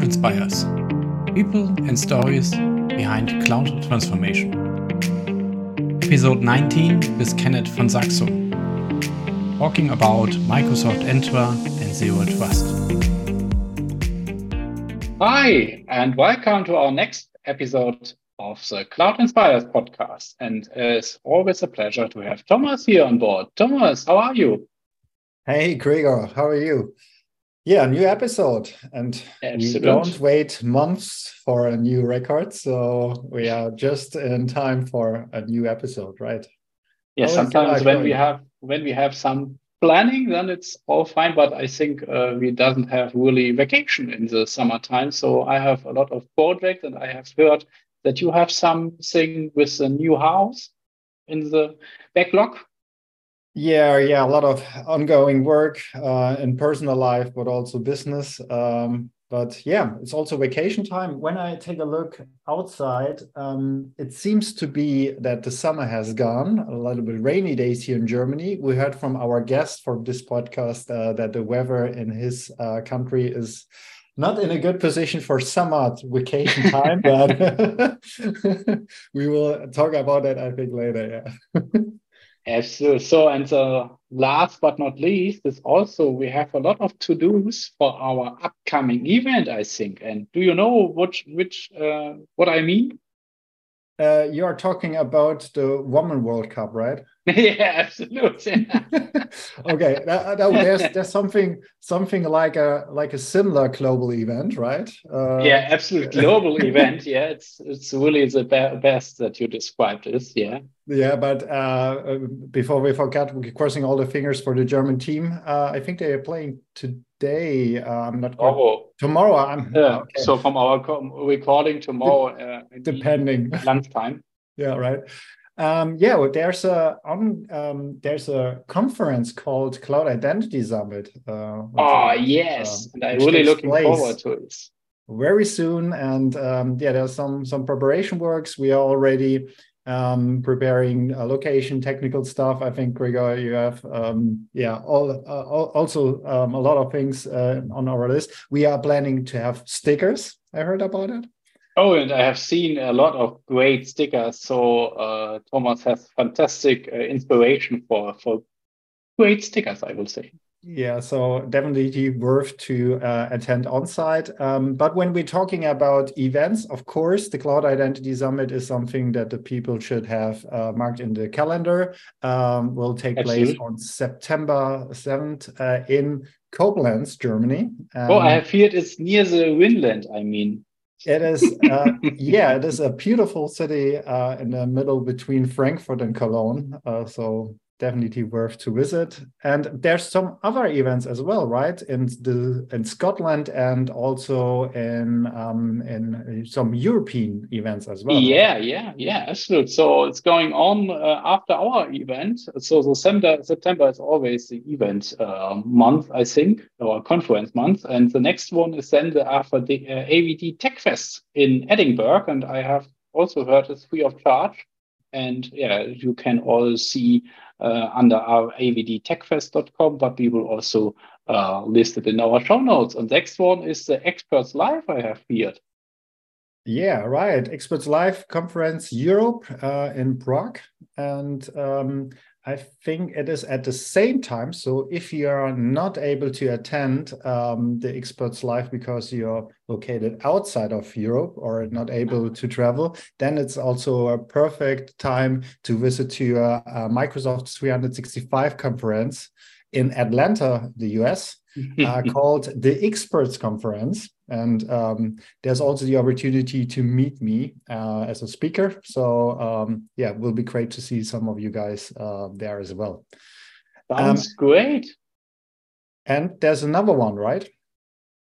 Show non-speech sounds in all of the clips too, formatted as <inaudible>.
Cloud Inspires People and Stories Behind Cloud Transformation. Episode 19 with Kenneth van Surksum, talking about Microsoft Entra and Zero Trust. Hi, and welcome to our next episode of the Cloud Inspires podcast. And it's always a pleasure to have Thomas here on board. Thomas, how are you? Hey, Gregor, how are you? Yeah, new episode. And we don't wait months for a new record. So we are just in time for a new episode, right? Yeah, How sometimes when we have when we have some planning, then it's all fine. But I think uh, we doesn't have really vacation in the summertime. So I have a lot of projects and I have heard that you have something with a new house in the backlog. Yeah, yeah, a lot of ongoing work uh, in personal life, but also business. Um, but yeah, it's also vacation time. When I take a look outside, um, it seems to be that the summer has gone. A little bit rainy days here in Germany. We heard from our guest for this podcast uh, that the weather in his uh, country is not in a good position for summer vacation time, <laughs> but <laughs> we will talk about that, I think, later. Yeah. <laughs> Absolutely. So, and uh, last but not least is also we have a lot of to dos for our upcoming event, I think. And do you know which which uh, what I mean? Uh, you are talking about the Women World Cup, right? <laughs> yeah, absolutely. <laughs> okay, that, that, there's there's something something like a like a similar global event, right? Uh, yeah, absolute <laughs> global event. Yeah, it's it's really the be best that you described this. Yeah. Yeah, but uh, before we forget, we're crossing all the fingers for the German team. Uh, I think they are playing today. Uh, I'm not tomorrow. Tomorrow, I'm. Yeah. Okay. So from our recording tomorrow, uh, depending <laughs> lunchtime. yeah. Right. Um, yeah, well, there's a on um, there's a conference called Cloud Identity Summit. Uh, oh yes, uh, and I'm really looking forward to it. Very soon, and um, yeah, there's some some preparation works. We are already um, preparing uh, location technical stuff. I think Gregor, you have um, yeah, all, uh, also um, a lot of things uh, on our list. We are planning to have stickers. I heard about it. Oh, and I have seen a lot of great stickers. So uh, Thomas has fantastic uh, inspiration for for great stickers, I will say. Yeah, so definitely worth to uh, attend on site. Um, but when we're talking about events, of course, the Cloud Identity Summit is something that the people should have uh, marked in the calendar. Um, will take Absolutely. place on September 7th uh, in Koblenz, Germany. Um, oh, I have heard it's near the Vinland, I mean. It is, uh, yeah, it is a beautiful city uh, in the middle between Frankfurt and Cologne. Uh, so definitely worth to visit. And there's some other events as well, right? In the in Scotland and also in um, in some European events as well. Yeah, yeah, yeah, absolutely. So it's going on uh, after our event. So the September September is always the event uh, month, I think, or conference month, and the next one is then the after the uh, AVD Tech Fest in Edinburgh, and I have also heard it's free of charge. And yeah, you can all see under our avdtechfest.com, but we will also uh, list it in our show notes. And next one is the Experts Live I have here. Yeah, right. Experts Live Conference Europe uh, in Prague. And um, I think it is at the same time. So if you are not able to attend um, the Experts Live because you're located outside of Europe or not able to travel, then it's also a perfect time to visit to a Microsoft 365 conference in Atlanta, the US, <laughs> uh, called the Experts Conference. And um, there's also the opportunity to meet me uh, as a speaker. So um, yeah, it will be great to see some of you guys uh, there as well. Sounds um, great. And there's another one, right?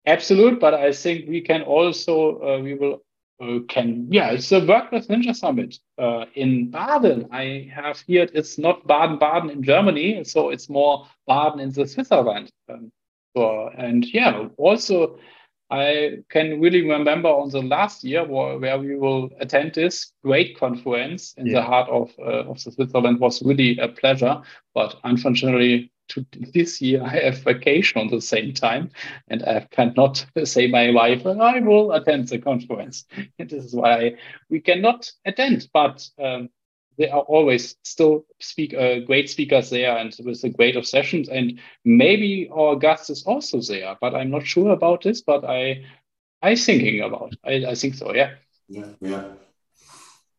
Absolute, but I think we can also uh, we will uh, can yeah it's the Workplace Ninja Summit uh, in Baden. I have here it's not Baden Baden in Germany, so it's more Baden in the Switzerland. Um, so and yeah, also I can really remember on the last year where, where we will attend this great conference in yeah. the heart of, uh, of the Switzerland was really a pleasure. But unfortunately, to this year I have vacation on the same time, and I cannot <laughs> say my wife I will attend the conference. <laughs> This is why we cannot attend. But um, there are always still speak uh, great speakers there and with a great of sessions. And maybe our guest is also there, but I'm not sure about this. But I I thinking about. I, I think so. Yeah. Yeah. Yeah.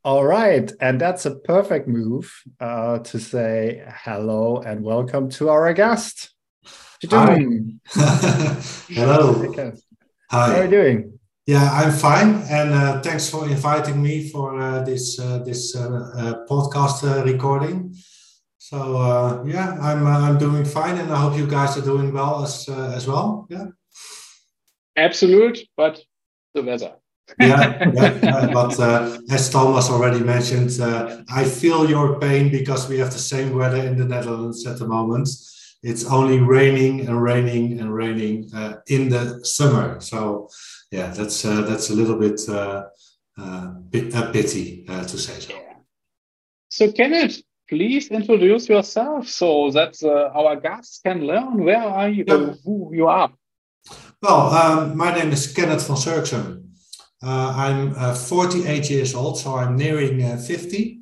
All right, and that's a perfect move uh, to say hello and welcome to our guest. Hi. hello. Hi. How are you doing? <laughs> Yeah, I'm fine, and uh, thanks for inviting me for uh, this uh, this uh, uh, podcast recording. So yeah, I'm I'm doing fine, and I hope you guys are doing well as as well. Yeah. Absolute, but the weather yeah, <laughs> yeah, but uh, as Thomas already mentioned, uh, I feel your pain because we have the same weather in the Netherlands at the moment. It's only raining and raining and raining uh, in the summer. So, yeah, that's uh, that's a little bit uh, uh, a pity to say so. So, Kenneth, please introduce yourself so that our guests can learn where are you, yeah. who you are. Well, um, my name is Kenneth van Surksum. Uh, I'm uh, 48 years old, so I'm nearing uh, 50.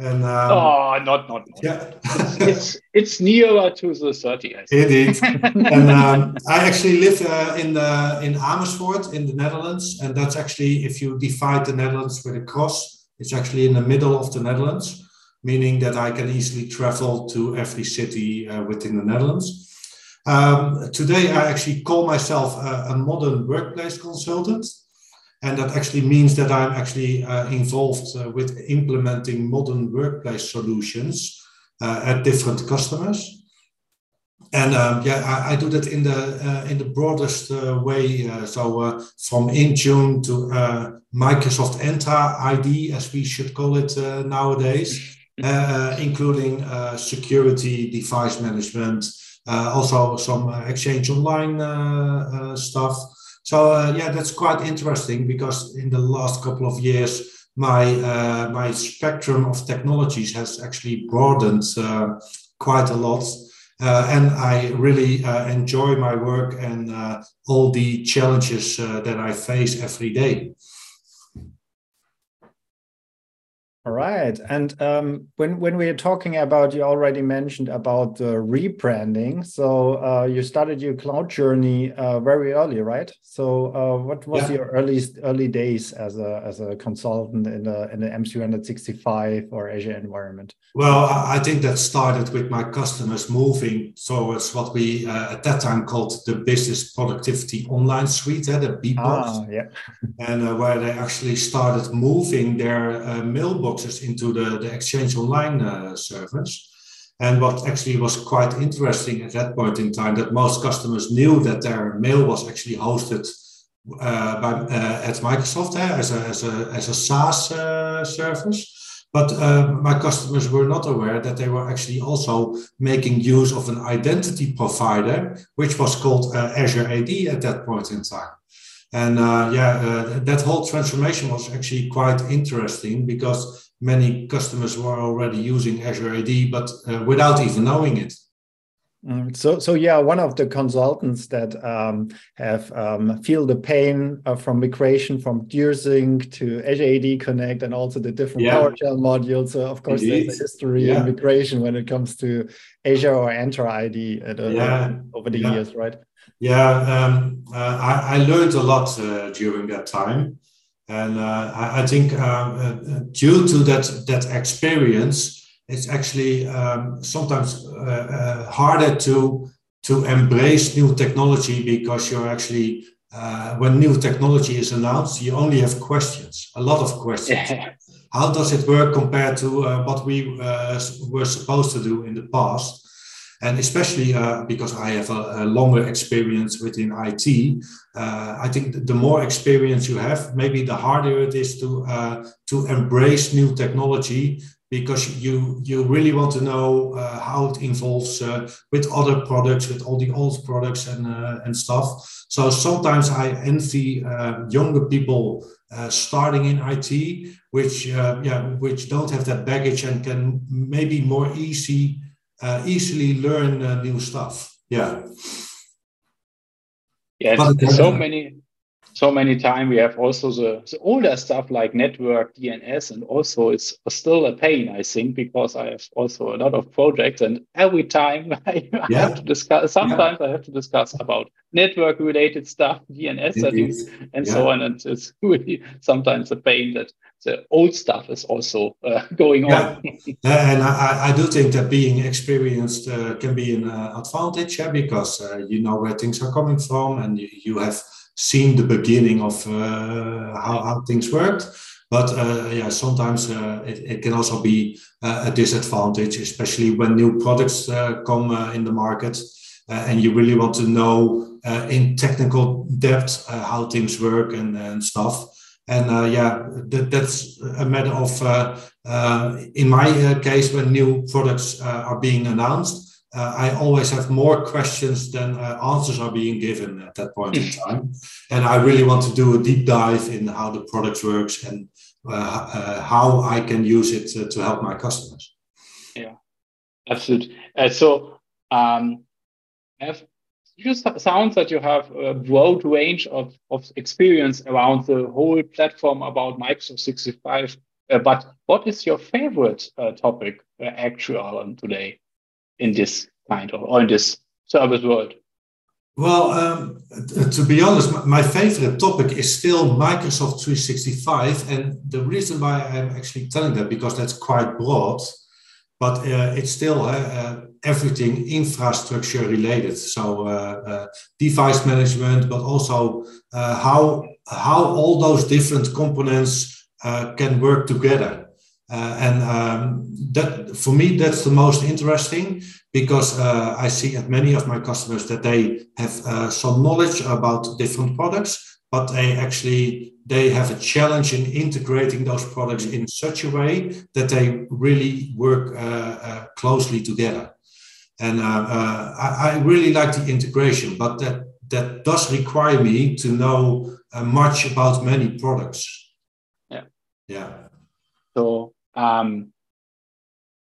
And um, oh, not not. Yeah, it's it's nearer to the 30. Indeed, <laughs> and um, I actually live uh, in the in Amersfoort in the Netherlands, and that's actually if you divide the Netherlands with a cross, it's actually in the middle of the Netherlands, meaning that I can easily travel to every city uh, within the Netherlands. Um, today, I actually call myself a, a modern workplace consultant. And that actually means that I'm actually uh, involved uh, with implementing modern workplace solutions uh, at different customers. And um, yeah, I, I, do that in the uh, in the broadest uh, way. Uh, so from Intune to Microsoft Entra ID, as we should call it nowadays, including security, device management, also some Exchange Online stuff. So uh, yeah, that's quite interesting because in the last couple of years, my uh, my spectrum of technologies has actually broadened uh, quite a lot. Uh, and I really uh, enjoy my work and uh, all the challenges that I face every day. All right. And um, when when we are talking about, you already mentioned about the rebranding. So uh, you started your cloud journey uh, very early, right? So uh, what was yeah. your earliest early days as a as a consultant in the in the M365 or Azure environment? Well, I think that started with my customers moving towards what we uh, at that time called the Business Productivity Online Suite, uh, the BPOS. Ah, yeah. <laughs> and uh, where they actually started moving their mailbox into the, the Exchange Online uh, service. And what actually was quite interesting at that point in time, that most customers knew that their mail was actually hosted uh, by, uh, at Microsoft uh, as, a, as, a, as a SaaS uh, service. But uh, my customers were not aware that they were actually also making use of an identity provider, which was called Azure AD at that point in time. And uh, yeah, uh, that whole transformation was actually quite interesting because many customers were already using Azure AD, but uh, without even knowing it. Mm, so, so yeah, one of the consultants that um, have um, feel the pain uh, from migration from DirSync to Azure AD Connect and also the different yeah. PowerShell modules. So, of course, Indeed. there's a history yeah. in migration when it comes to Azure or Entra ID uh, yeah. over the years, right? Yeah, um, uh, I, I, learned a lot uh, during that time, and uh, I, I, think um, uh, due to that that experience, it's actually um, sometimes uh, uh, harder to to embrace new technology because you're actually when new technology is announced, you only have questions, a lot of questions. <laughs> How does it work compared to what we were supposed to do in the past? And especially uh, because I have a, a, longer experience within IT, uh, I think the more experience you have, maybe the harder it is to uh, to embrace new technology because you you really want to know uh, how it involves uh, with other products, with all the old products and uh, and stuff. So sometimes I envy younger people starting in IT, which yeah, which don't have that baggage and can maybe more easy uh, easily learn uh, new stuff. Yeah. Yeah, so many so many time we have also the, the older stuff like network DNS and also it's still a pain I think because I have also a lot of projects and every time <laughs> I, yeah. have to discuss sometimes yeah. I have to discuss about network related stuff DNS settings and yeah. so on and it's <laughs> really sometimes a pain that the old stuff is also uh, <laughs> going on. Yeah, and I, I, do think that being experienced uh, can be an uh, advantage yeah, because uh, you know where things are coming from and you, you have seen the beginning of uh, how, how things worked. But uh, yeah, sometimes uh, it, it, can also be a disadvantage, especially when new products come in the market and you really want to know in technical depth how things work and, and stuff. And uh, yeah, that, that's a matter of, uh, uh, in my case, when new products are being announced, uh, I always have more questions than uh, answers are being given at that point in time. And I really want to do a deep dive in how the product works and uh, uh how I can use it to, to, help my customers. Yeah, absolutely. Uh, so, um, have just sounds that you have a broad range of, of experience around the whole platform about Microsoft 65. Uh, but what is your favorite topic actually today? In this kind of or in this service world? Well, um, to be honest, my favorite topic is still Microsoft 365, and the reason why I'm actually telling that because that's quite broad, but uh, it's still uh, uh, everything infrastructure related. So uh, uh, device management, but also uh, how how all those different components can work together. Uh, and um, that for me that's the most interesting because uh, I see at many of my customers that they have uh, some knowledge about different products, but they actually they have a challenge in integrating those products in such a way that they really work uh, uh, closely together. And uh, I, I, really like the integration, but that that does require me to know much about many products. Yeah. Yeah. So um,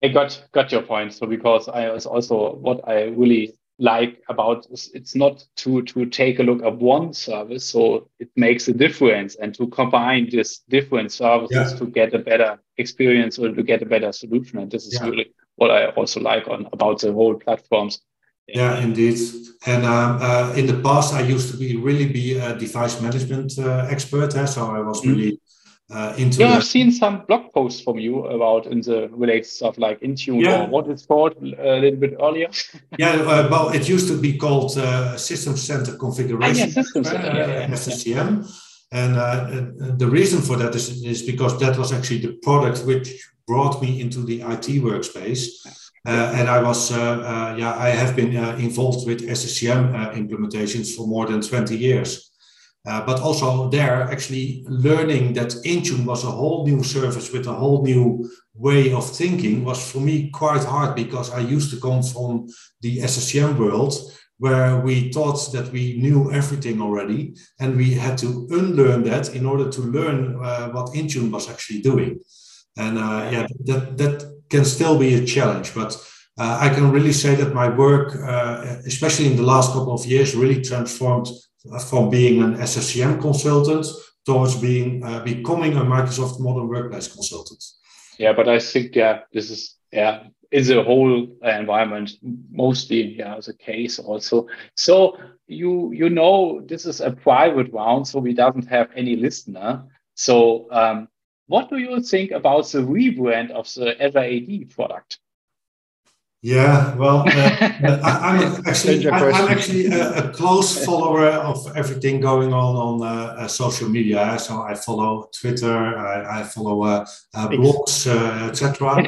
I got got your point. So because I was also what I really like about is it's not to to take a look at one service, so it makes a difference, and to combine these different services yeah. to get a better experience or to get a better solution. And this is yeah. really what I also like on about the whole platforms. Yeah, indeed. And um, uh, in the past, I used to be really be a device management uh, expert. Eh? So I was mm-hmm. really uh, into. Yeah, I've seen some blog posts from you about in the related stuff like Intune yeah. or what it's called a little bit earlier. <laughs> yeah, uh, well, it used to be called uh, System Center Configuration. Ah, yeah, System Center, yeah, yeah, SCCM. And uh, the reason for that is, is because that was actually the product which brought me into the IT workspace. Uh, and I was, uh, uh, yeah, I have been involved with SCCM implementations for more than 20 years. Uh, but also there, actually learning that Intune was a whole new service with a whole new way of thinking was for me quite hard because I used to come from the SCCM world where we thought that we knew everything already and we had to unlearn that in order to learn uh, what Intune was actually doing. And uh, yeah, that, that can still be a challenge, but uh, I can really say that my work, uh, especially in the last couple of years, really transformed from being an SCCM consultant towards being uh, becoming a Microsoft Modern Workplace consultant. Yeah, but I think yeah, this is yeah is a whole environment mostly yeah the case also. So you you know this is a private round, so we doesn't have any listener. So um, what do you think about the rebrand of the Azure AD product? Yeah, well, uh, <laughs> I, am actually I, am actually a, a, close follower of everything going on on uh, uh, social media. So I follow Twitter, I, I follow uh, uh, blogs, uh, etc.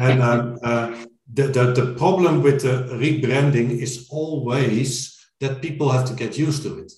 and um, the, the the problem with the rebranding is always that people have to get used to it.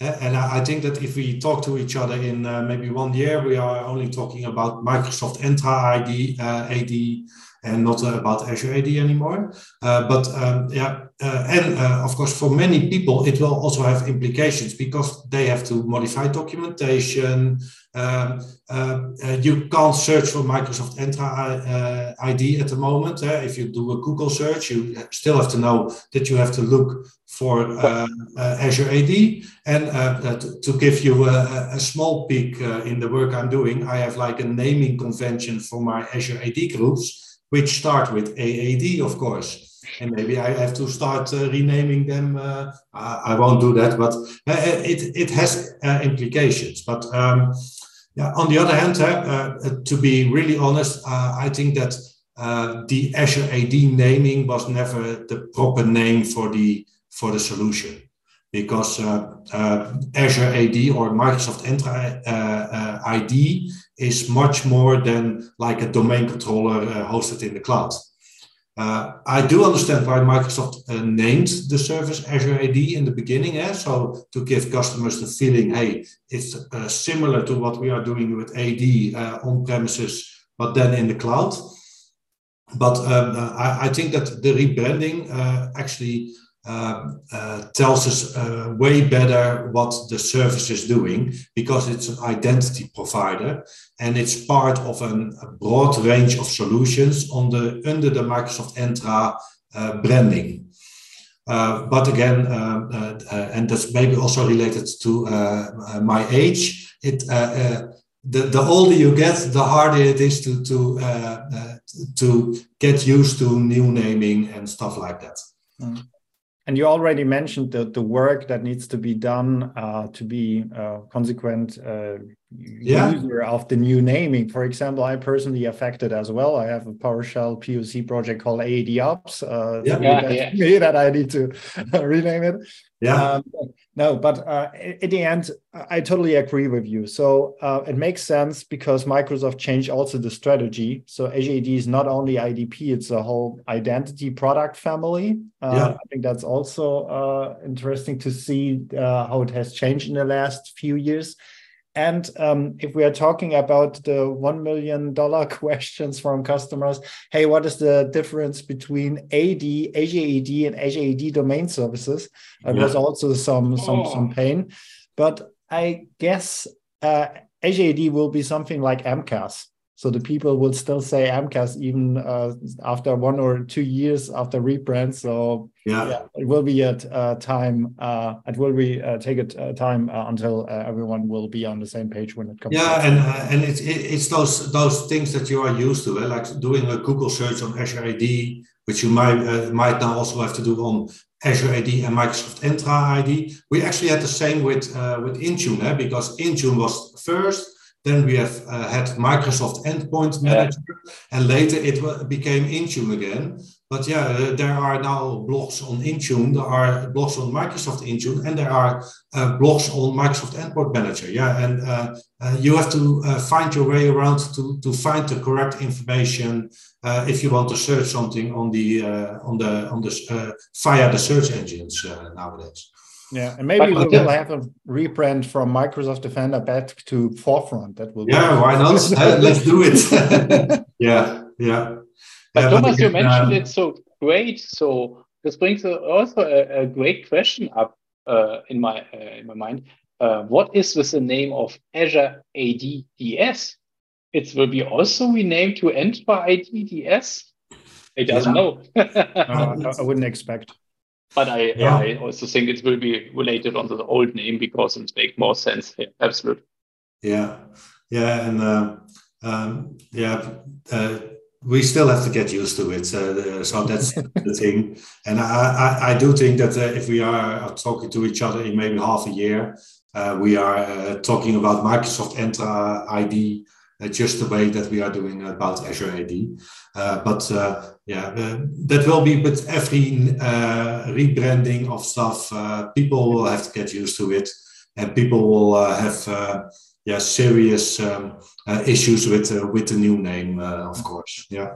And I think that if we talk to each other in maybe one year, we are only talking about Microsoft Entra ID, AD and not about Azure AD anymore. but um, yeah, and of course, for many people, it will also have implications because they have to modify documentation. Um, uh, uh, you can't search for Microsoft Entra uh, ID at the moment. if you do a Google search, you still have to know that you have to look for Azure AD. And to, to, give you a, a small peek in the work I'm doing, I have like a naming convention for my Azure AD groups, which start with AAD, of course and maybe I have to start uh, renaming them. Uh, I, won't do that, but uh, it it has implications. But um, yeah, on the other hand, uh, to be really honest, uh, I think that uh, the Azure AD naming was never the proper name for the for the solution because uh, uh, Azure AD or Microsoft Entra uh, ID is much more than like a domain controller hosted in the cloud. Uh, I do understand why Microsoft uh, named the service Azure AD in the beginning. Eh? So to give customers the feeling, hey, it's uh, similar to what we are doing with AD on premises, but then in the cloud. But um, I, I, think that the rebranding actually tells us uh, way better what the service is doing because it's an identity provider and it's part of an, a broad range of solutions on the, under the Microsoft Entra branding. Uh, but again, uh, uh, and that's maybe also related to my age. It the, the older you get, the harder it is to to to get used to new naming and stuff like that. Mm. And you already mentioned the, the work that needs to be done uh, to be a consequent uh, yeah. user of the new naming. For example, I personally affected as well. I have a PowerShell POC project called AAD Ops. Uh, yeah, yeah, yeah. <laughs> that I need to <laughs> rename it. Yeah. Um, no, but uh, at the end, I totally agree with you. So uh, it makes sense because Microsoft changed also the strategy. So Azure AD is not only IDP; it's a whole identity product family. Uh, yeah. I think that's also uh, interesting to see uh, how it has changed in the last few years. And um, if we are talking about the $1 million <laughs> questions from customers, hey, what is the difference between AD, Azure AD, and Azure AD domain services? Uh, yeah. There's also some, some, oh. some pain. But I guess uh, Azure AD will be something like MCAS. So the people will still say MCAS even uh, after one or two years after rebrand. So yeah, yeah it will be at uh, time. Uh, it will be uh, take it uh, time uh, until everyone will be on the same page when it comes. Yeah, and and it's it's those those things that you are used to, eh? like doing a Google search on Azure AD, which you might might now also have to do on Azure AD and Microsoft Entra ID. We actually had the same with with Intune, eh? because Intune was first then we have uh, had Microsoft Endpoint Manager, yeah. and later it became Intune again. But yeah, uh, there are now blogs on Intune, there are blogs on Microsoft Intune, and there are uh, blogs on Microsoft Endpoint Manager. Yeah, and uh, uh, you have to uh, find your way around to, to find the correct information if you want to search something on the on the on the via the search engines nowadays. Yeah, and maybe but, we will have a rebrand from Microsoft Defender back to Forefront. That will. Yeah, why not? <laughs> Let's do it. <laughs> yeah, yeah. But yeah, Thomas, but you mentioned it so great. So this brings also a, a great question up uh, in my uh, in my mind. Uh, what is with the name of Azure ADDS? It will be also renamed to Entra IDDS. It doesn't yeah. know. <laughs> uh, I wouldn't expect. But I, yeah. I also think it will be related on the old name because it makes more sense. Yeah, absolutely. Yeah, yeah, and uh, um, yeah, uh, we still have to get used to it. Uh, so that's <laughs> the thing. And I, I, I do think that uh, if we are talking to each other in maybe half a year, uh, we are uh, talking about Microsoft Entra ID uh, just the way that we are doing about Azure AD. Uh, but uh, yeah, that will be with every rebranding of stuff. people will have to get used to it, and people will have yeah serious um, issues with with the new name, of course. Yeah.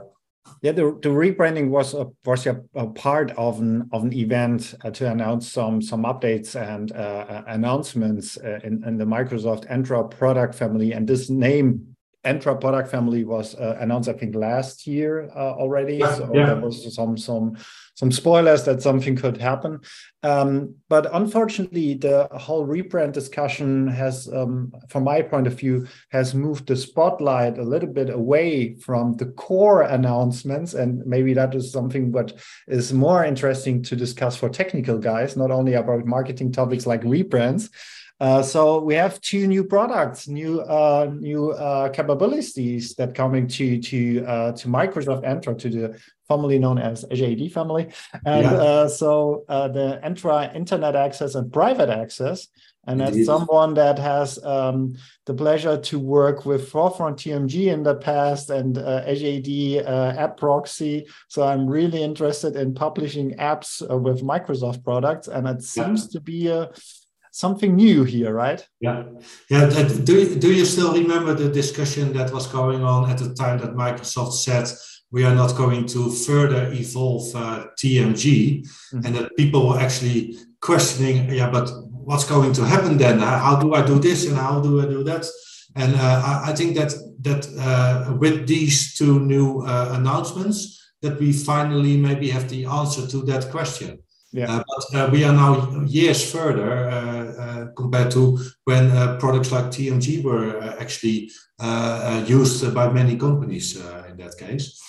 Yeah, the, the rebranding was a, was a, a part of an of an event uh, to announce some some updates and uh, announcements uh, in, in the Microsoft Entra product family. And this name Entra product family was uh, announced, I think, last year uh, already. Yeah, so yeah. there was some some some spoilers that something could happen. Um, but unfortunately, the whole rebrand discussion has, um, from my point of view, has moved the spotlight a little bit away from the core announcements, and maybe that is something what is more interesting to discuss for technical guys, not only about marketing topics like rebrands. Uh, so we have two new products, new uh, new uh, capabilities that coming to to uh, to Microsoft Entra to the formerly known as Azure AD family, and Yeah. uh, so uh, the Entra Internet Access and Private Access. And as someone that has um, the pleasure to work with Forefront TMG in the past and uh, Azure AD uh, App Proxy, so I'm really interested in publishing apps uh, with Microsoft products, and it seems to be a something new here, right? Yeah, yeah. Do you, do you still remember the discussion that was going on at the time that Microsoft said we are not going to further evolve uh, TMG, Mhm. and that people were actually questioning, yeah, but what's going to happen then? How do I do this and how do I do that? And uh, I, think that that uh, with these two new uh, announcements, that we finally maybe have the answer to that question. Yeah. Uh, but uh, we are now years further uh, compared to when uh, products like TMG were uh, actually uh, used by many companies in that case.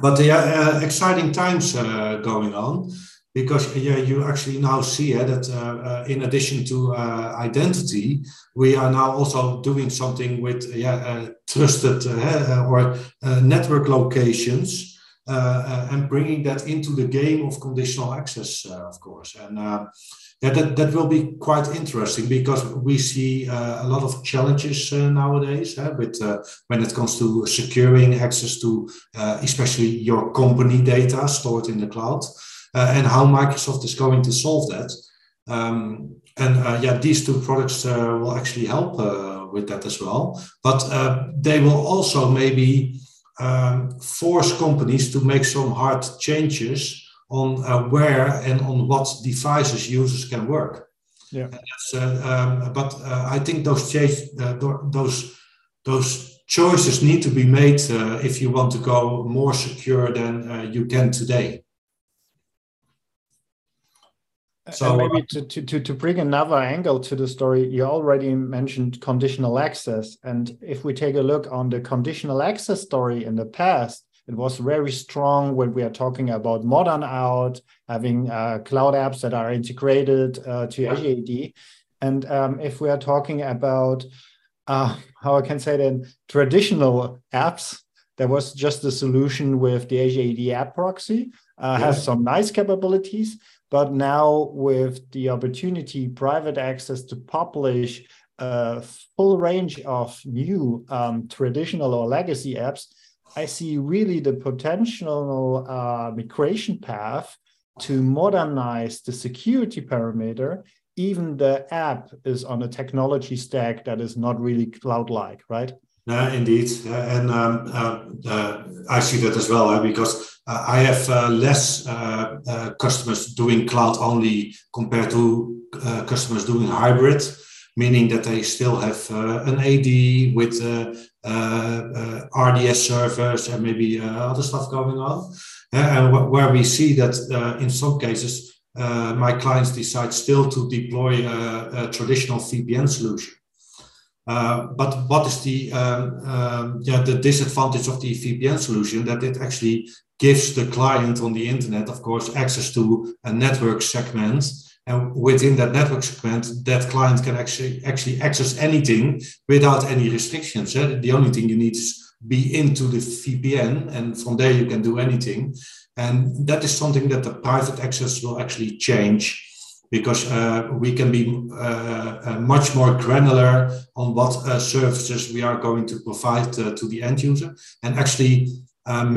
But yeah, uh, exciting times going on because yeah, you actually now see uh, that uh, uh, in addition to identity, we are now also doing something with yeah, trusted or network locations and bringing that into the game of conditional access, uh, of course. And uh, yeah, that, that will be quite interesting because we see uh, a lot of challenges uh, nowadays uh, with uh, when it comes to securing access to uh, especially your company data stored in the cloud uh, and how Microsoft is going to solve that. Um, and uh, yeah, these two products uh, will actually help uh, with that as well. But uh, they will also maybe um, force companies to make some hard changes on uh, where and on what devices users can work. Yeah. Uh, um, but uh, I think those change, uh, those those choices need to be made uh, if you want to go more secure than uh, you can today. So maybe to, to, to, bring another angle to the story, you already mentioned conditional access. And if we take a look on the conditional access story in the past, it was very strong when we are talking about modern out, having uh, cloud apps that are integrated uh, to. Azure AD. And um, if we are talking about uh, how I can say then traditional apps, there was just a solution with the Azure AD App Proxy, uh, Yeah. has some nice capabilities, but now with the opportunity, private access to publish a full range of new um, traditional or legacy apps, I see really the potential uh, migration path to modernize the security parameter. Even the app is on a technology stack that is not really cloud-like, right? Yeah, indeed, Uh, and um, uh, uh, I see that as well uh, because I have uh, less uh, uh, customers doing cloud only compared to customers doing hybrid, meaning that they still have an AD with RDS servers and maybe other stuff going on, and wh- where we see that in some cases my clients decide still to deploy a, a traditional VPN solution. Uh, but what is the um, um, yeah the disadvantage of the VPN solution that it actually gives the client on the internet, of course, access to a network segment, and within that network segment, that client can actually actually access anything without any restrictions. eh? The only thing you need is be into the VPN, and from there you can do anything. And that is something that the private access will actually change because uh, we can be uh, uh, much more granular on what uh, services we are going to provide uh, to the end user and actually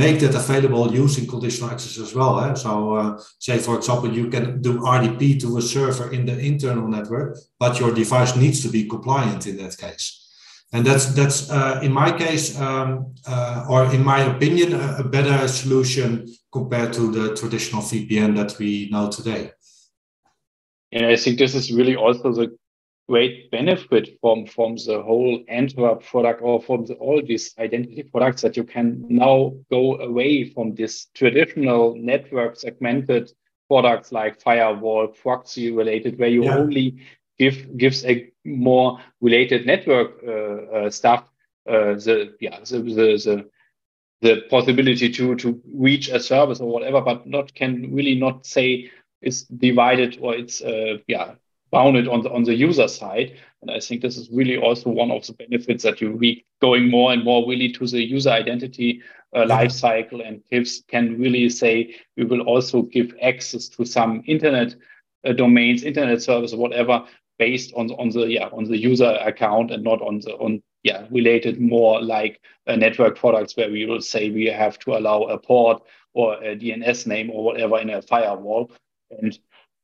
make that available using conditional access as well. eh? So, say for example, you can do RDP to a server in the internal network, but your device needs to be compliant in that case. And that's that's uh, in my case, um, uh, or in my opinion, a, a better solution compared to the traditional VPN that we know today. And I think this is really also the great benefit from from the whole Entra product or from the, all these identity products that you can now go away from this traditional network segmented products like firewall, proxy related, where you yeah. only give gives a more related network uh, uh, stuff. Uh, the yeah the, the the the possibility to to reach a service or whatever, but not can really not say it's divided or it's uh, yeah bounded on the on the user side. And I think this is really also one of the benefits that you be going more and more really to the user identity uh, life cycle and gives can really say we will also give access to some internet uh, domains, internet service, whatever, based on on the yeah on the user account and not on the on yeah related more like uh, network products where we will say we have to allow a port or a DNS name or whatever in a firewall. And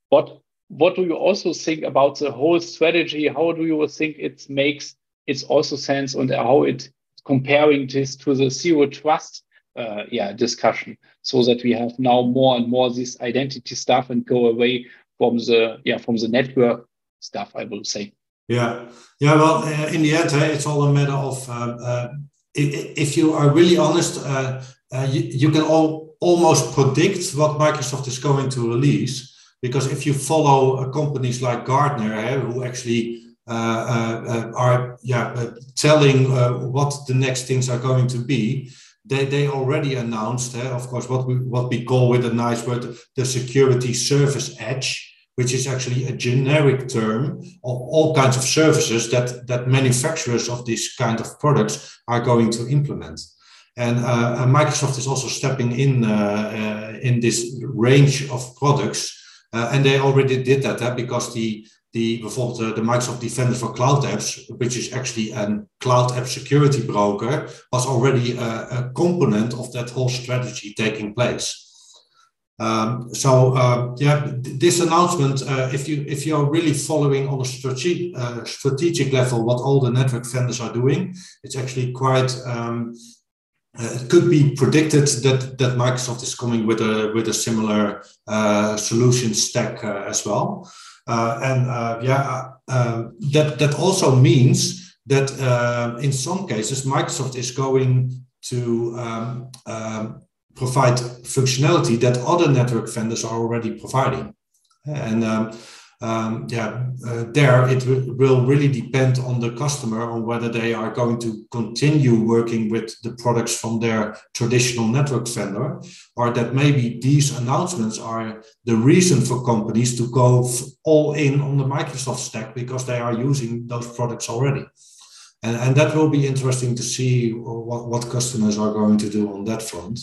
what what do you also think about the whole strategy? How do you think it makes its also sense and how it comparing this to the zero trust uh, yeah discussion? So that we have now more and more this identity stuff and go away from the yeah from the network stuff i will say. Yeah. Yeah well uh, in the end it's all a matter of uh, uh if you are really honest uh, uh, you, you can all, almost predict what microsoft is going to release because if you follow companies like Gartner, eh, who actually uh, uh, are yeah telling what the next things are going to be, they, they already announced, uh, of course, what we what we call with a nice word the security service edge, which is actually a generic term of all kinds of services that that manufacturers of these kind of products are going to implement. And uh, Microsoft is also stepping in uh, in this range of products uh, and they already did that uh, because the the bijvoorbeeld uh, the Microsoft Defender for Cloud Apps, which is actually a cloud app security broker, was already a, a component of that whole strategy taking place. Um, so uh, yeah, this announcement, uh, if you if you're really following on a strategic uh, strategic level what all the network vendors are doing, it's actually quite um, uh, it could be predicted that that Microsoft is coming with a with a similar uh, solution stack uh, as well, uh, and uh, yeah, uh, that that also means that in some cases Microsoft is going to um, um, provide functionality that other network vendors are already providing, and um, um, yeah, uh, there it will really depend on the customer on whether they are going to continue working with the products from their traditional network vendor, or that maybe these announcements are the reason for companies to go all in on the Microsoft stack because they are using those products already. And, and that will be interesting to see what, what customers are going to do on that front.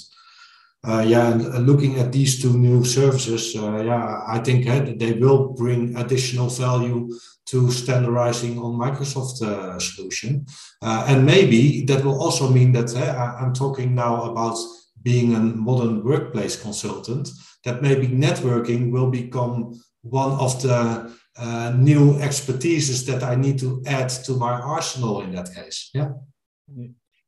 Uh, yeah, and looking at these two new services, uh, yeah, I think uh, they will bring additional value to standardizing on Microsoft uh, solution. Uh, and maybe that will also mean that I'm talking now about being a modern workplace consultant, that maybe networking will become one of the uh, new expertises that I need to add to my arsenal in that case. Yeah.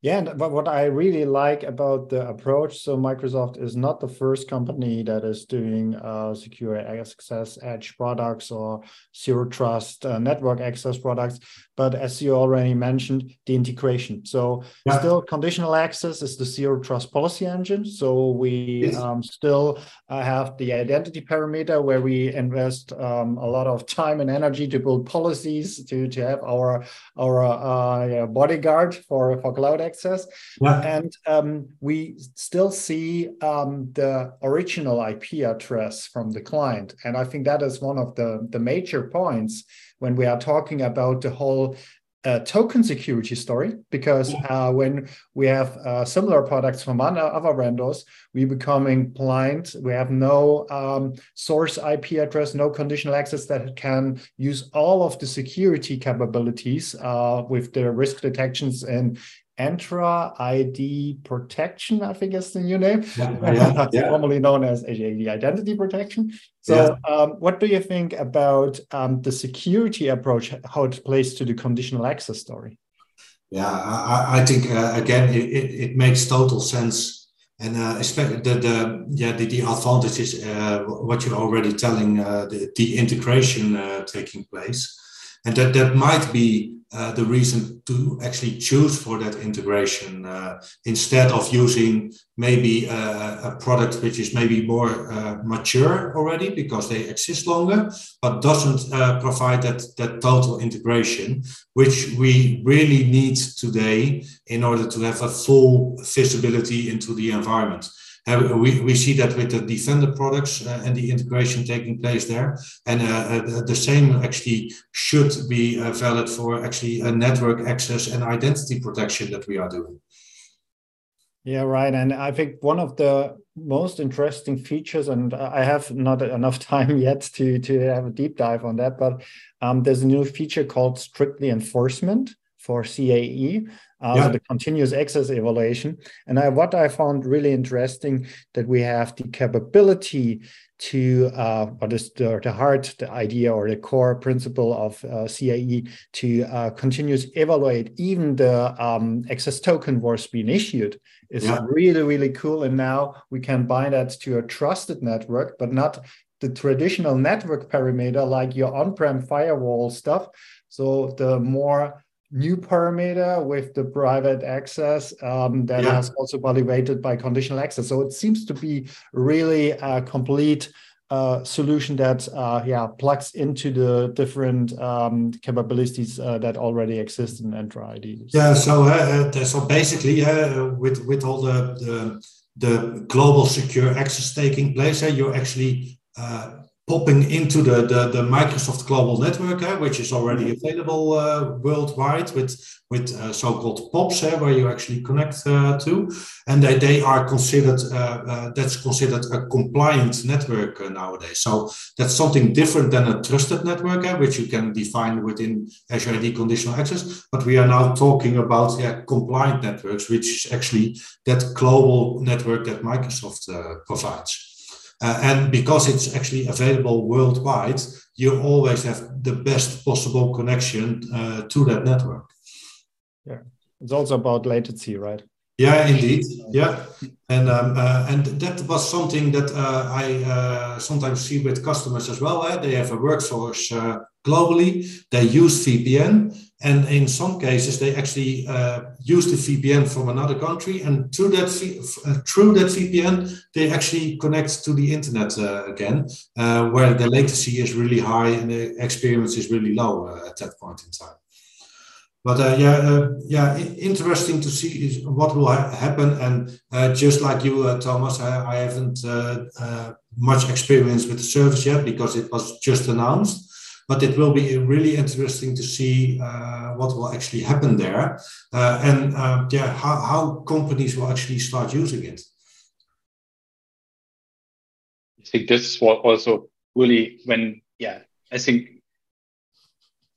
Yeah, and but what I really like about the approach, so Microsoft is not the first company that is doing uh, secure access edge products or zero trust uh, network access products, but as you already mentioned, the integration. So yeah. still conditional access is the zero trust policy engine. So we yes. um, still uh, have the identity parameter where we invest um, a lot of time and energy to build policies to to have our our uh, yeah, bodyguard for for cloud access. Yeah. And um, we still see um, the original IP address from the client. And I think that is one of the, the major points when we are talking about the whole uh, token security story because uh, when we have uh, similar products from other vendors, we becoming blind. We have no um, source IP address, no conditional access that can use all of the security capabilities uh, with the risk detections and Entra ID Protection, I think is the new name, yeah, <laughs> yeah, yeah. formerly known as AD Identity Protection. So, um, what do you think about um, the security approach, how it plays to the conditional access story? Yeah, I, I think uh, again it, it, it, makes total sense, and uh, especially the, the yeah the, the advantages uh, what you're already telling uh, the, the integration uh, taking place and that that might be uh, the reason to actually choose for that integration uh, instead of using maybe a, a, product which is maybe more uh, mature already because they exist longer, but doesn't uh, provide that, that total integration, which we really need today in order to have a full visibility into the environment. Uh, we, we see that with the Defender products uh, and the integration taking place there. And uh, the same actually should be valid for actually a network access and identity protection that we are doing. Yeah, right. And I think one of the most interesting features, and I have not enough <laughs> time yet to, to have a deep dive on that, but um, there's a new feature called strictly enforcement for CAE, uh, yeah. so the continuous access evaluation. And I, what I found really interesting that we have the capability to uh, what is the, the heart, the idea or the core principle of uh, CAE to uh, continuous evaluate even the um, access token was being issued is yeah. really really cool. And now we can bind that to a trusted network, but not the traditional network parameter like your on-prem firewall stuff. So the more new parameter with the private access um, that yeah. has also validated by conditional access. So it seems to be really a complete uh, solution that uh, yeah plugs into the different um, capabilities uh, that already exist in Entra ID. Yeah, so uh, uh, so basically uh, with with all the, the, the global secure access taking place, you're actually popping into the, the, the, Microsoft Global Network, eh, which is already mm-hmm. available uh, worldwide with, with uh, so-called POPs, eh, where you actually connect uh, to. And they, they are considered, uh, uh, that's considered a compliant network uh, nowadays. So that's something different than a trusted network, eh, which you can define within Azure AD conditional access. But we are now talking about yeah, compliant networks, which is actually that global network that Microsoft provides. Uh, and because it's actually available worldwide, you always have the best possible connection uh, to that network. Yeah, it's also about latency, right? Yeah, indeed. Yeah, and um, uh, and that was something that uh, I uh, sometimes see with customers as well. Eh? They have a workforce uh, globally. They use VPN, and in some cases, they actually uh, use the VPN from another country, and through that uh, through that VPN, they actually connect to the internet uh, again, uh, where the latency is really high and the experience is really low uh, at that point in time. But uh, yeah, yeah, interesting to see is what will ha happen. And just like you, Thomas, I, I haven't much experience with the service yet because it was just announced but it will be really interesting to see uh, what will actually happen there. Uh, and uh, yeah how, how companies will actually start using it. I think this is what also really when yeah i think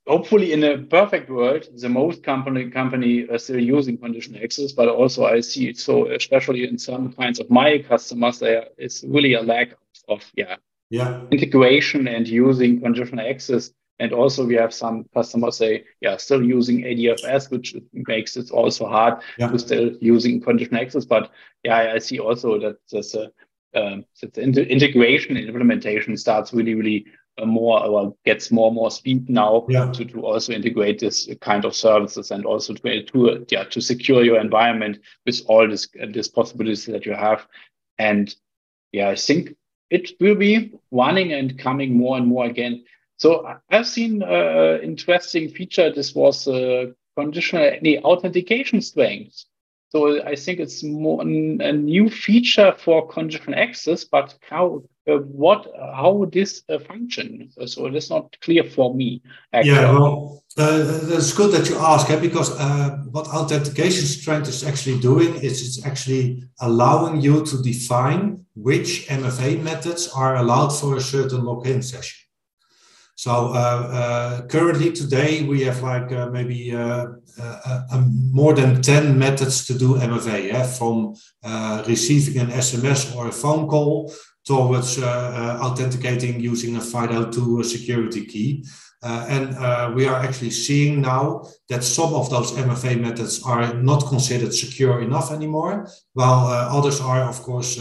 hopefully in a perfect world the most company company are still using conditional access but also i see it so especially in some kinds of my customers there is really a lack of yeah yeah. integration and using conditional access. And also we have some customers say, yeah, still using ADFS, which makes it also hard yeah. to still using conditional access. But yeah, I see also that there's a um, the integration and implementation starts really, really uh, more or gets more and more speed now yeah. to, to also integrate this kind of services and also to, to yeah to secure your environment with all this this possibilities that you have. And yeah, I think it will be running and coming more and more again. So I've seen uh, interesting feature. This was uh, conditional any authentication strength. So I think it's more a new feature for conditional access, but how uh, what how this uh, function? So it's not clear for me. Actually. Yeah, well, uh, that's good that you ask, eh? because uh, what authentication strength is actually doing is it's actually allowing you to define which MFA methods are allowed for a certain login session. So uh, uh, currently today we have like uh, maybe uh, more than 10 methods to do MFA, yeah? from receiving an SMS or a phone call towards authenticating using a FIDO2 security key. Uh, and uh, we are actually seeing now that some of those MFA methods are not considered secure enough anymore, while uh, others are, of course,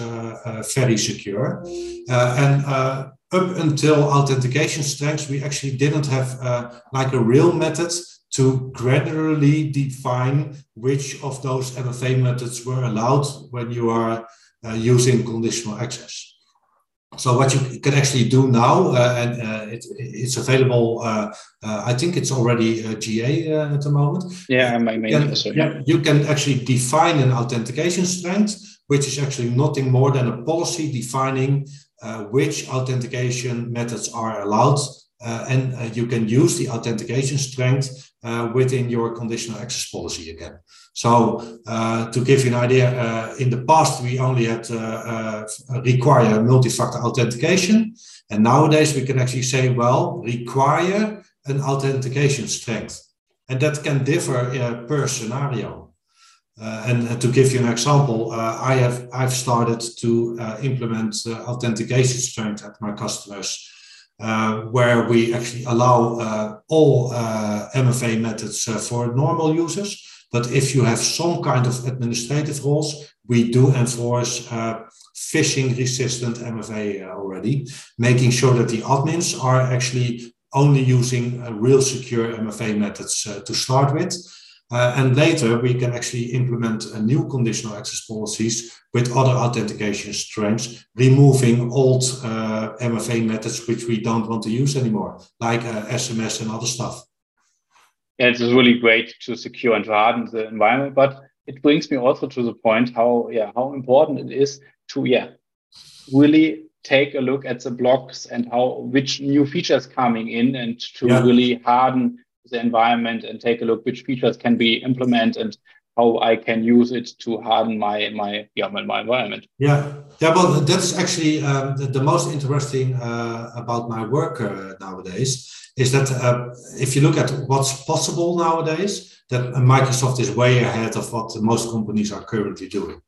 very secure. and up until authentication strengths, we actually didn't have uh, like a real method to gradually define which of those MFA methods were allowed when you are uh, using conditional access. So what you can actually do now, uh, and uh, it, it's available. Uh, uh I think it's already uh, GA at the moment. Yeah, my main can, yeah, you can actually define an authentication strength, which is actually nothing more than a policy defining which authentication methods are allowed, and you can use the authentication strength within your conditional access policy again. So uh, to give you an idea, uh, in the past we only had uh, uh, require multi-factor authentication, and nowadays we can actually say, well, require an authentication strength, and that can differ uh, per scenario. Uh, and to give you an example, I have I've started to implement authentication strength at my customers. Uh, where we actually allow uh, all uh, MFA methods for normal users, but if you have some kind of administrative roles, we do enforce uh, phishing resistant MFA uh, already, making sure that the admins are actually only using uh, real secure MFA methods uh, to start with. Uh, and later we can actually implement a new conditional access policies with other authentication strengths, removing old uh, MFA methods which we don't want to use anymore, like SMS and other stuff and it's really great to secure and to harden the environment. But it brings me also to the point how yeah how important it is to yeah really take a look at the blocks and how which new features coming in and to yeah. really harden the environment and take a look which features can be implemented and how I can use it to harden my my yeah my, my environment. Yeah, yeah. Well, that's actually um, the, the, most interesting uh, about my work uh, nowadays is that uh, if you look at what's possible nowadays, that Microsoft is way ahead of what most companies are currently doing.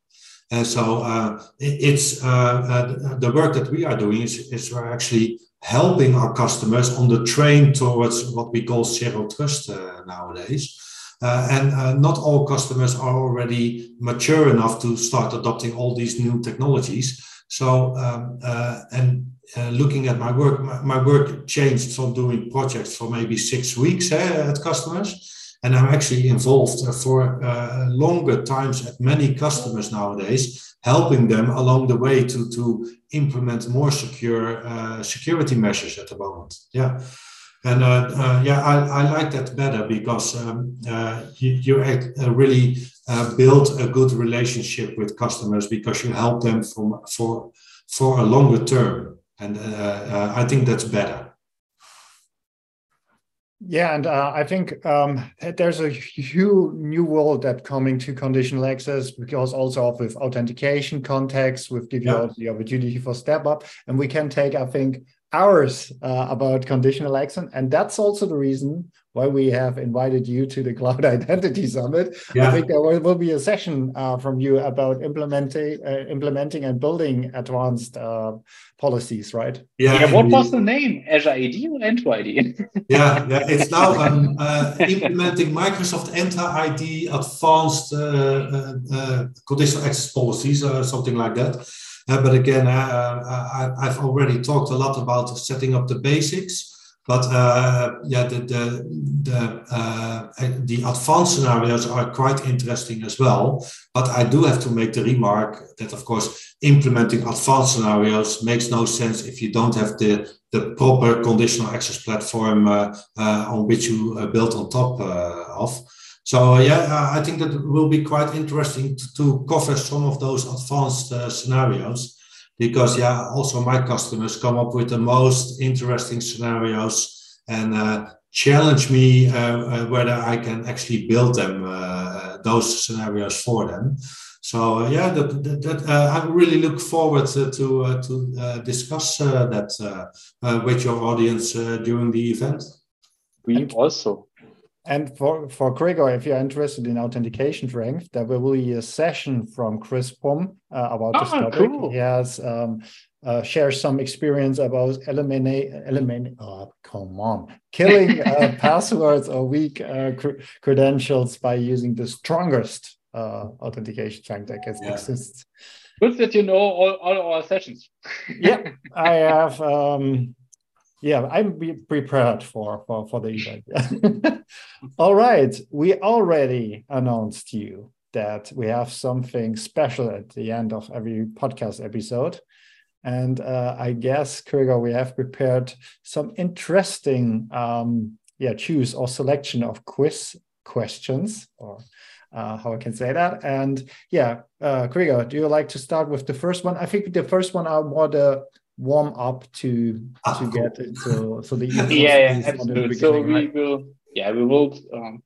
And so uh, it's uh, uh, the work that we are doing is, is actually helping our customers on the train towards what we call zero trust uh, nowadays. Uh, and uh, not all customers are already mature enough to start adopting all these new technologies. So, um, uh, and uh, looking at my work, my, my, work changed from doing projects for maybe six weeks eh, at customers. And I'm actually involved uh, for uh, longer times at many customers nowadays, helping them along the way to, to implement more secure uh, security measures at the moment. Yeah. And uh, uh, yeah, I, I like that better because um, you, you really build a good relationship with customers because you help them from, for, for a longer term and uh, uh, I think that's better. Yeah, and uh, I think um, there's a huge new world that coming to conditional access because also with authentication context, with give you yeah. the opportunity for step up, and we can take I think hours uh, about conditional access, and that's also the reason why we have invited you to the Cloud <laughs> Identity Summit. Yeah. I think there will, will be a session uh, from you about implementing, uh, implementing and building advanced uh, policies, right? Yeah. yeah what was the name? Azure AD or Entra ID? <laughs> yeah, yeah, it's now um, uh, implementing Microsoft Entra ID advanced uh, uh, conditional access policies or something like that. But again, I, I've already talked a lot about setting up the basics. But uh, yeah, the the the, uh, the advanced scenarios are quite interesting as well. But I do have to make the remark that, of course, implementing advanced scenarios makes no sense if you don't have the the proper conditional access platform uh, uh on which you uh, build on top uh, of. So yeah, I think that will be quite interesting to, to cover some of those advanced scenarios because yeah, also my customers come up with the most interesting scenarios and uh, challenge me uh, uh whether I can actually build them uh, those scenarios for them. So uh, yeah, that, that, that I really look forward to to, to discuss that with your audience during the event. We also and for, for Gregor, if you're interested in authentication strength, there will be a session from Chris Pom uh, about this ah, topic. Cool. He has um, uh, shares some experience about eliminate, eliminate oh, come on, killing uh, <laughs> passwords or weak uh, cr credentials by using the strongest uh, authentication strength that yeah. exists. Good that you know all, all our sessions. yeah, I <laughs> have. Um, yeah, I'm prepared for for for the event. <laughs> all right, we already announced you that we have something special at the end of every podcast episode. And uh, I guess, Gregor, we have prepared some interesting, um, yeah, choose or selection of quiz questions, or uh, how I can say that. And yeah, uh, Gregor, do you like to start with the first one? I think the first one are more the warm up to Ah, to get it so the <laughs> yeah, yeah, absolutely. So we will, yeah, we will, um,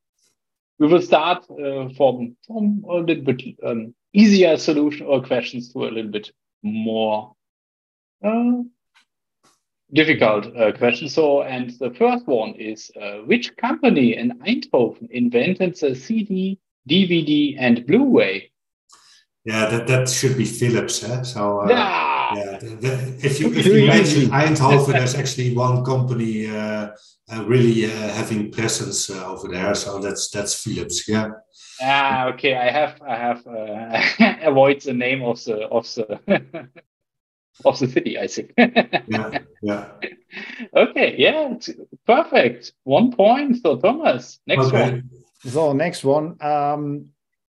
we will start uh, from from a little bit um, easier solution or questions to a little bit more uh, difficult uh, questions. So, and the first one is, uh, which company in Eindhoven invented the CD, DVD, and Blu-ray? Yeah, that, that should be Philips. Eh? So uh, Ah, yeah, the, the, if you if Too you mention. Eindhoven, there's actually one company uh, uh, really uh, having presence uh, over there. So that's that's Philips. Yeah. Ah, okay. I have I have uh, <laughs> avoid the name of the of the <laughs> of the city. I think. <laughs> Yeah. Yeah. okay. Yeah. it's Perfect. One point. So Thomas, next okay. one. So next one. Um,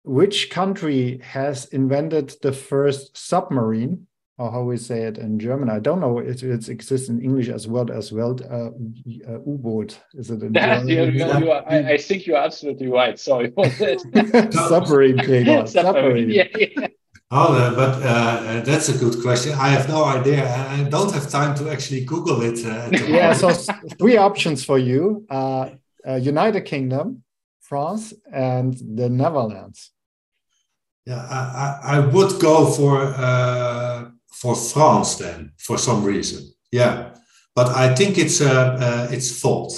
which country has invented the first submarine? Or how we say it in German? I don't know. It, it exists in English as well as well. Uh, uh, U-boat is it in <laughs> German? you, you, you are, I, I think you're absolutely right. Sorry for <laughs> that. submarine, Gregor. <laughs> Submarine. Submarine. Yeah, yeah. Oh, uh, but uh, uh, that's a good question. I have no idea. I I don't have time to actually Google it. Uh, Yeah. So three options for you: uh, uh, United Kingdom, France, and the Netherlands. Yeah, I, I, I would go for uh, for France then for some reason. Yeah, but I think it's uh, uh, it's fault.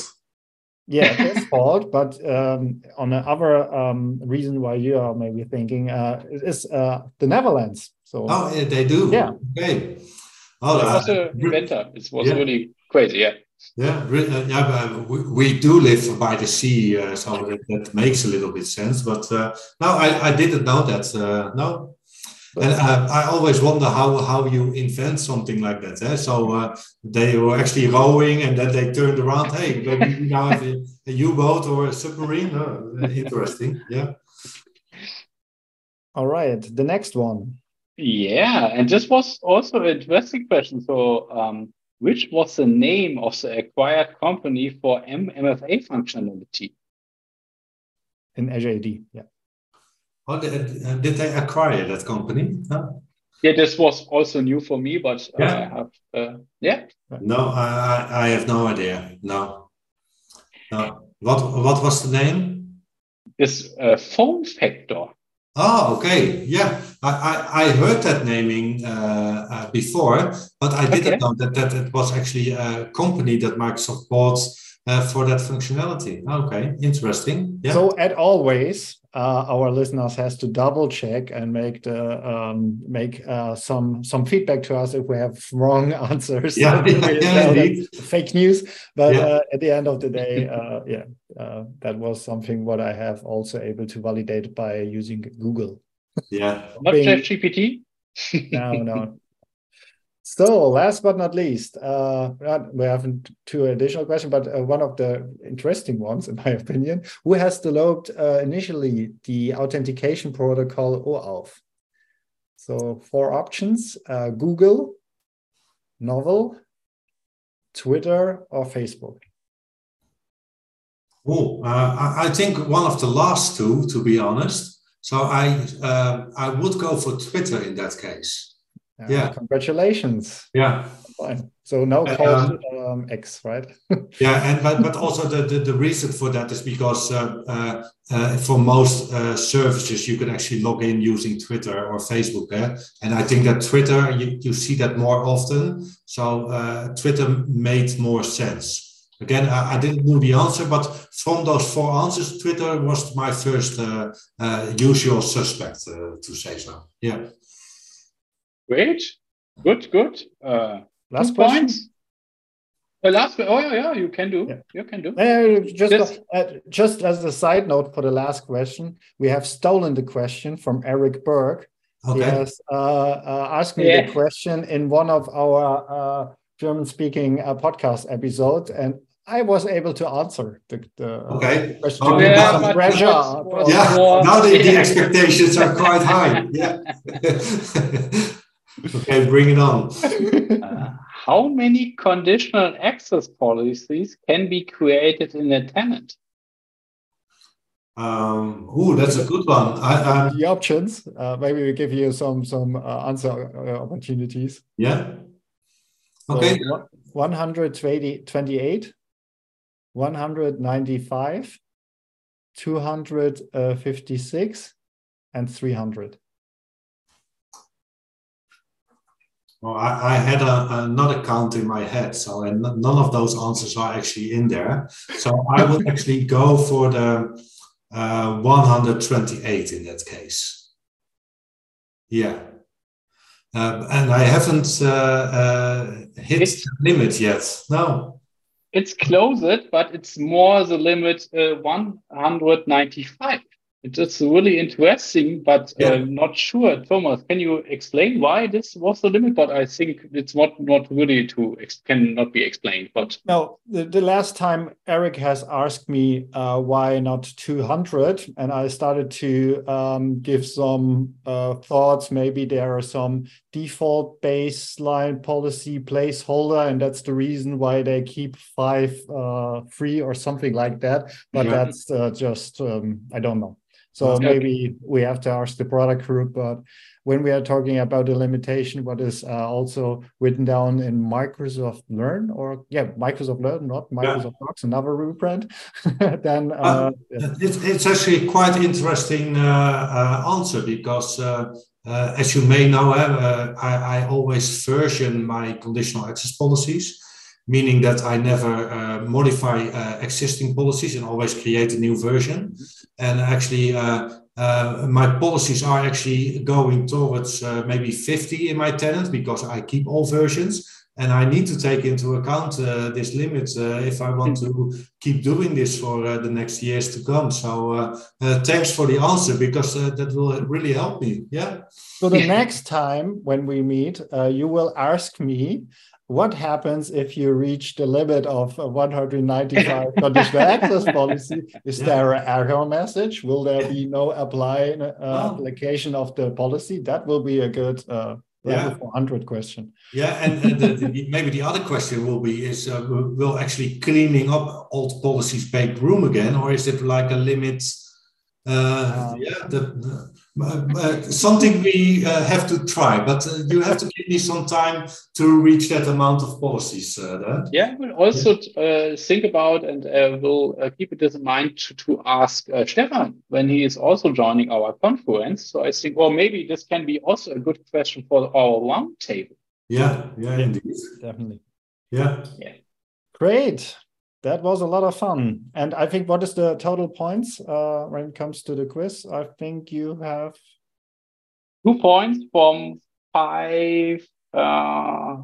Yeah, it is <laughs> fault, but um, on the other um, reason why you are maybe thinking uh, is uh, the Netherlands. So Oh, yeah, they do. Yeah. Okay. Oh, It uh, was an inventor. It was Yeah. really crazy. Yeah. yeah, uh, yeah. But we, we do live by the sea, uh, so that, that makes a little bit sense. But uh, no, I, I didn't know that. Uh, no. And uh, I always wonder how, how you invent something like that. Eh? So uh, they were actually rowing and then they turned around. Hey, maybe we now have a, a U-boat or a submarine. Oh, interesting. Yeah. all right, the next one. Yeah, and this was also an interesting question. So, um, which was the name of the acquired company for M- MFA functionality? in Azure AD. Yeah. Did, uh, did they acquire that company? No. Yeah, this was also new for me, but Yeah. I have, uh, yeah. No, I, I I have no idea. No. No. What what was the name? This uh, PhoneFactor. Oh, okay. Yeah, I, I, I heard that naming uh, uh, before, but I didn't Okay. know that, that it was actually a company that Microsoft bought uh, for that functionality. Okay, interesting. Yeah. So at always, uh, our listeners has to double check and make the um, make uh, some some feedback to us if we have <laughs> wrong <laughs> answers. Yeah, <laughs> We yeah, tell them indeed. fake news. But Yeah. uh, at the end of the day, uh, yeah, uh, that was something what I have also able to validate by using Google. yeah. Not ChatGPT. No, no. So last but not least, uh, uh, we have two additional questions, but uh, one of the interesting ones, in my <laughs> opinion, who has developed uh, initially the authentication protocol OAuth? So four options: uh, Google, Novell, Twitter, or Facebook. Oh, uh, I, I think one of the last two, to be honest. So I I would go for Twitter in that case. Uh, Yeah. Congratulations. Yeah. Fine. So now Uh, called um, X, right? <laughs> Yeah, and but, but also the, the, the reason for that is because uh, uh, uh, for most uh, services you can actually log in using Twitter or Facebook. Eh? And I think that Twitter you, you see that more often. So uh, Twitter made more sense. Again, I, I didn't know the answer, but from those four answers, Twitter was my first uh, uh, usual suspect uh, to say so. Yeah. Great. Good, good. Uh, Last two question. points. The last, oh yeah, yeah, you can do. Yeah. You can do. Uh, just, Yes. uh, just as a side note for the last question, we have stolen the question from Eric Berg. Okay. He has uh, uh, asked me yeah. the question in one of our uh, German-speaking uh, podcast episodes, and I was able to answer the, the okay. question. Okay. Yeah, some pressure. yeah, now the, the <laughs> expectations are quite high. Yeah. <laughs> <laughs> okay, bring it on. <laughs> Uh, how many conditional access policies can be created in a tenant? Um, oh, that's a good one. I, the options. Uh, maybe we give you some some uh, answer uh, opportunities. Yeah. Okay. So 128, 195, 256, and 300. Well, I, I had a, another count in my head, so and none of those answers are actually in there. So I would <laughs> actually go for the uh, 128 in that case. Yeah. Uh, and I haven't uh, uh hit it's, the limit yet. No. It's closed, but it's more the limit uh, 195. It's really interesting, but yeah. uh, not sure. Thomas, can you explain why this was the limit? But I think it's not not really to cannot be explained. But no, the, the last time Eric has asked me uh, why not 200, and I started to um, give some uh, thoughts. Maybe there are some default baseline policy placeholder, and that's the reason why they keep five uh, free or something like that. But yeah. that's uh, just um, I don't know. So okay. maybe we have to ask the product group, but when we are talking about the limitation, what is uh, also written down in Microsoft Learn or yeah, Microsoft Learn, not Microsoft yeah. Docs, another reprint, <laughs> then uh, uh, it's, it's actually quite interesting uh, uh, answer because uh, as you may know, I, I always version my conditional access policies meaning that I never uh, modify uh, existing policies and always create a new version. And actually, uh, uh my policies are actually going towards uh, maybe 50 in my tenant because I keep all versions. And I need to take into account uh, this limit if I want to keep doing this for the next years to come. So thanks for the answer because that will really help me. Yeah. So the next time when we meet, you will ask me what happens if you reach the limit of 195 conditional access <laughs> policy? Is there an error message? Will there be no <laughs> apply uh, oh. application of the policy? That will be a good uh, level yeah. 400 question. Yeah, and, and the, the, maybe the other question will be: Is uh, will actually cleaning up old policies make room again, or is it like a limit? Uh, um, yeah, the uh, uh, something we uh, have to try, but uh, you have to give me some time to reach that amount of policies. Uh, yeah, we'll also uh, think about and we'll keep it in mind to, to ask Stefan when he is also joining our conference. So I think, or maybe this can be also a good question for our roundtable. Yeah, yeah, indeed. Definitely. Yeah. Yeah. Great that was a lot of fun. And I think what is the total points uh, when it comes to the quiz? I think you have two points from five uh,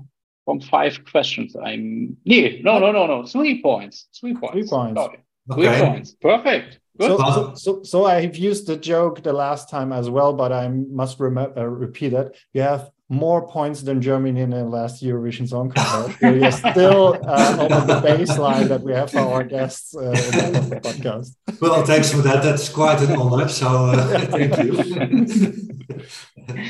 from five questions. I'm yeah, no, no, no, no, three points. Three points. Three points. Okay. Three okay. points. Perfect. So, so, so, so, I've used the joke the last time as well, but I must remember, uh, repeat it. You have more points than Germany in the last Eurovision Song Contest. we are still uh, over the baseline that we have for our guests uh, in the podcast. Well, thanks for that. That's quite an honor. So uh, <laughs> thank you. <laughs>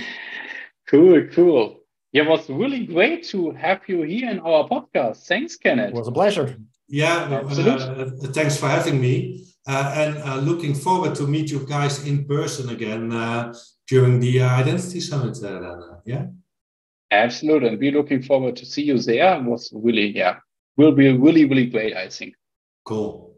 cool, cool. Yeah, it was really great to have you here in our podcast. Thanks, Kenneth. It was a pleasure. Yeah, uh, thanks for having me. Uh, and uh, looking forward to meet you guys in person again during the uh, Identity Summit then, yeah? Absolutely. And we're looking forward to see you there. It was really, yeah, will be really, really great, I think. Cool.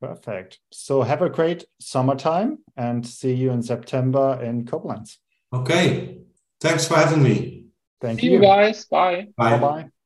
Perfect. So have a great summertime and see you in September in Koblenz. Okay. Thanks for having me. Thank see you. you guys. Bye. Bye. Bye-bye.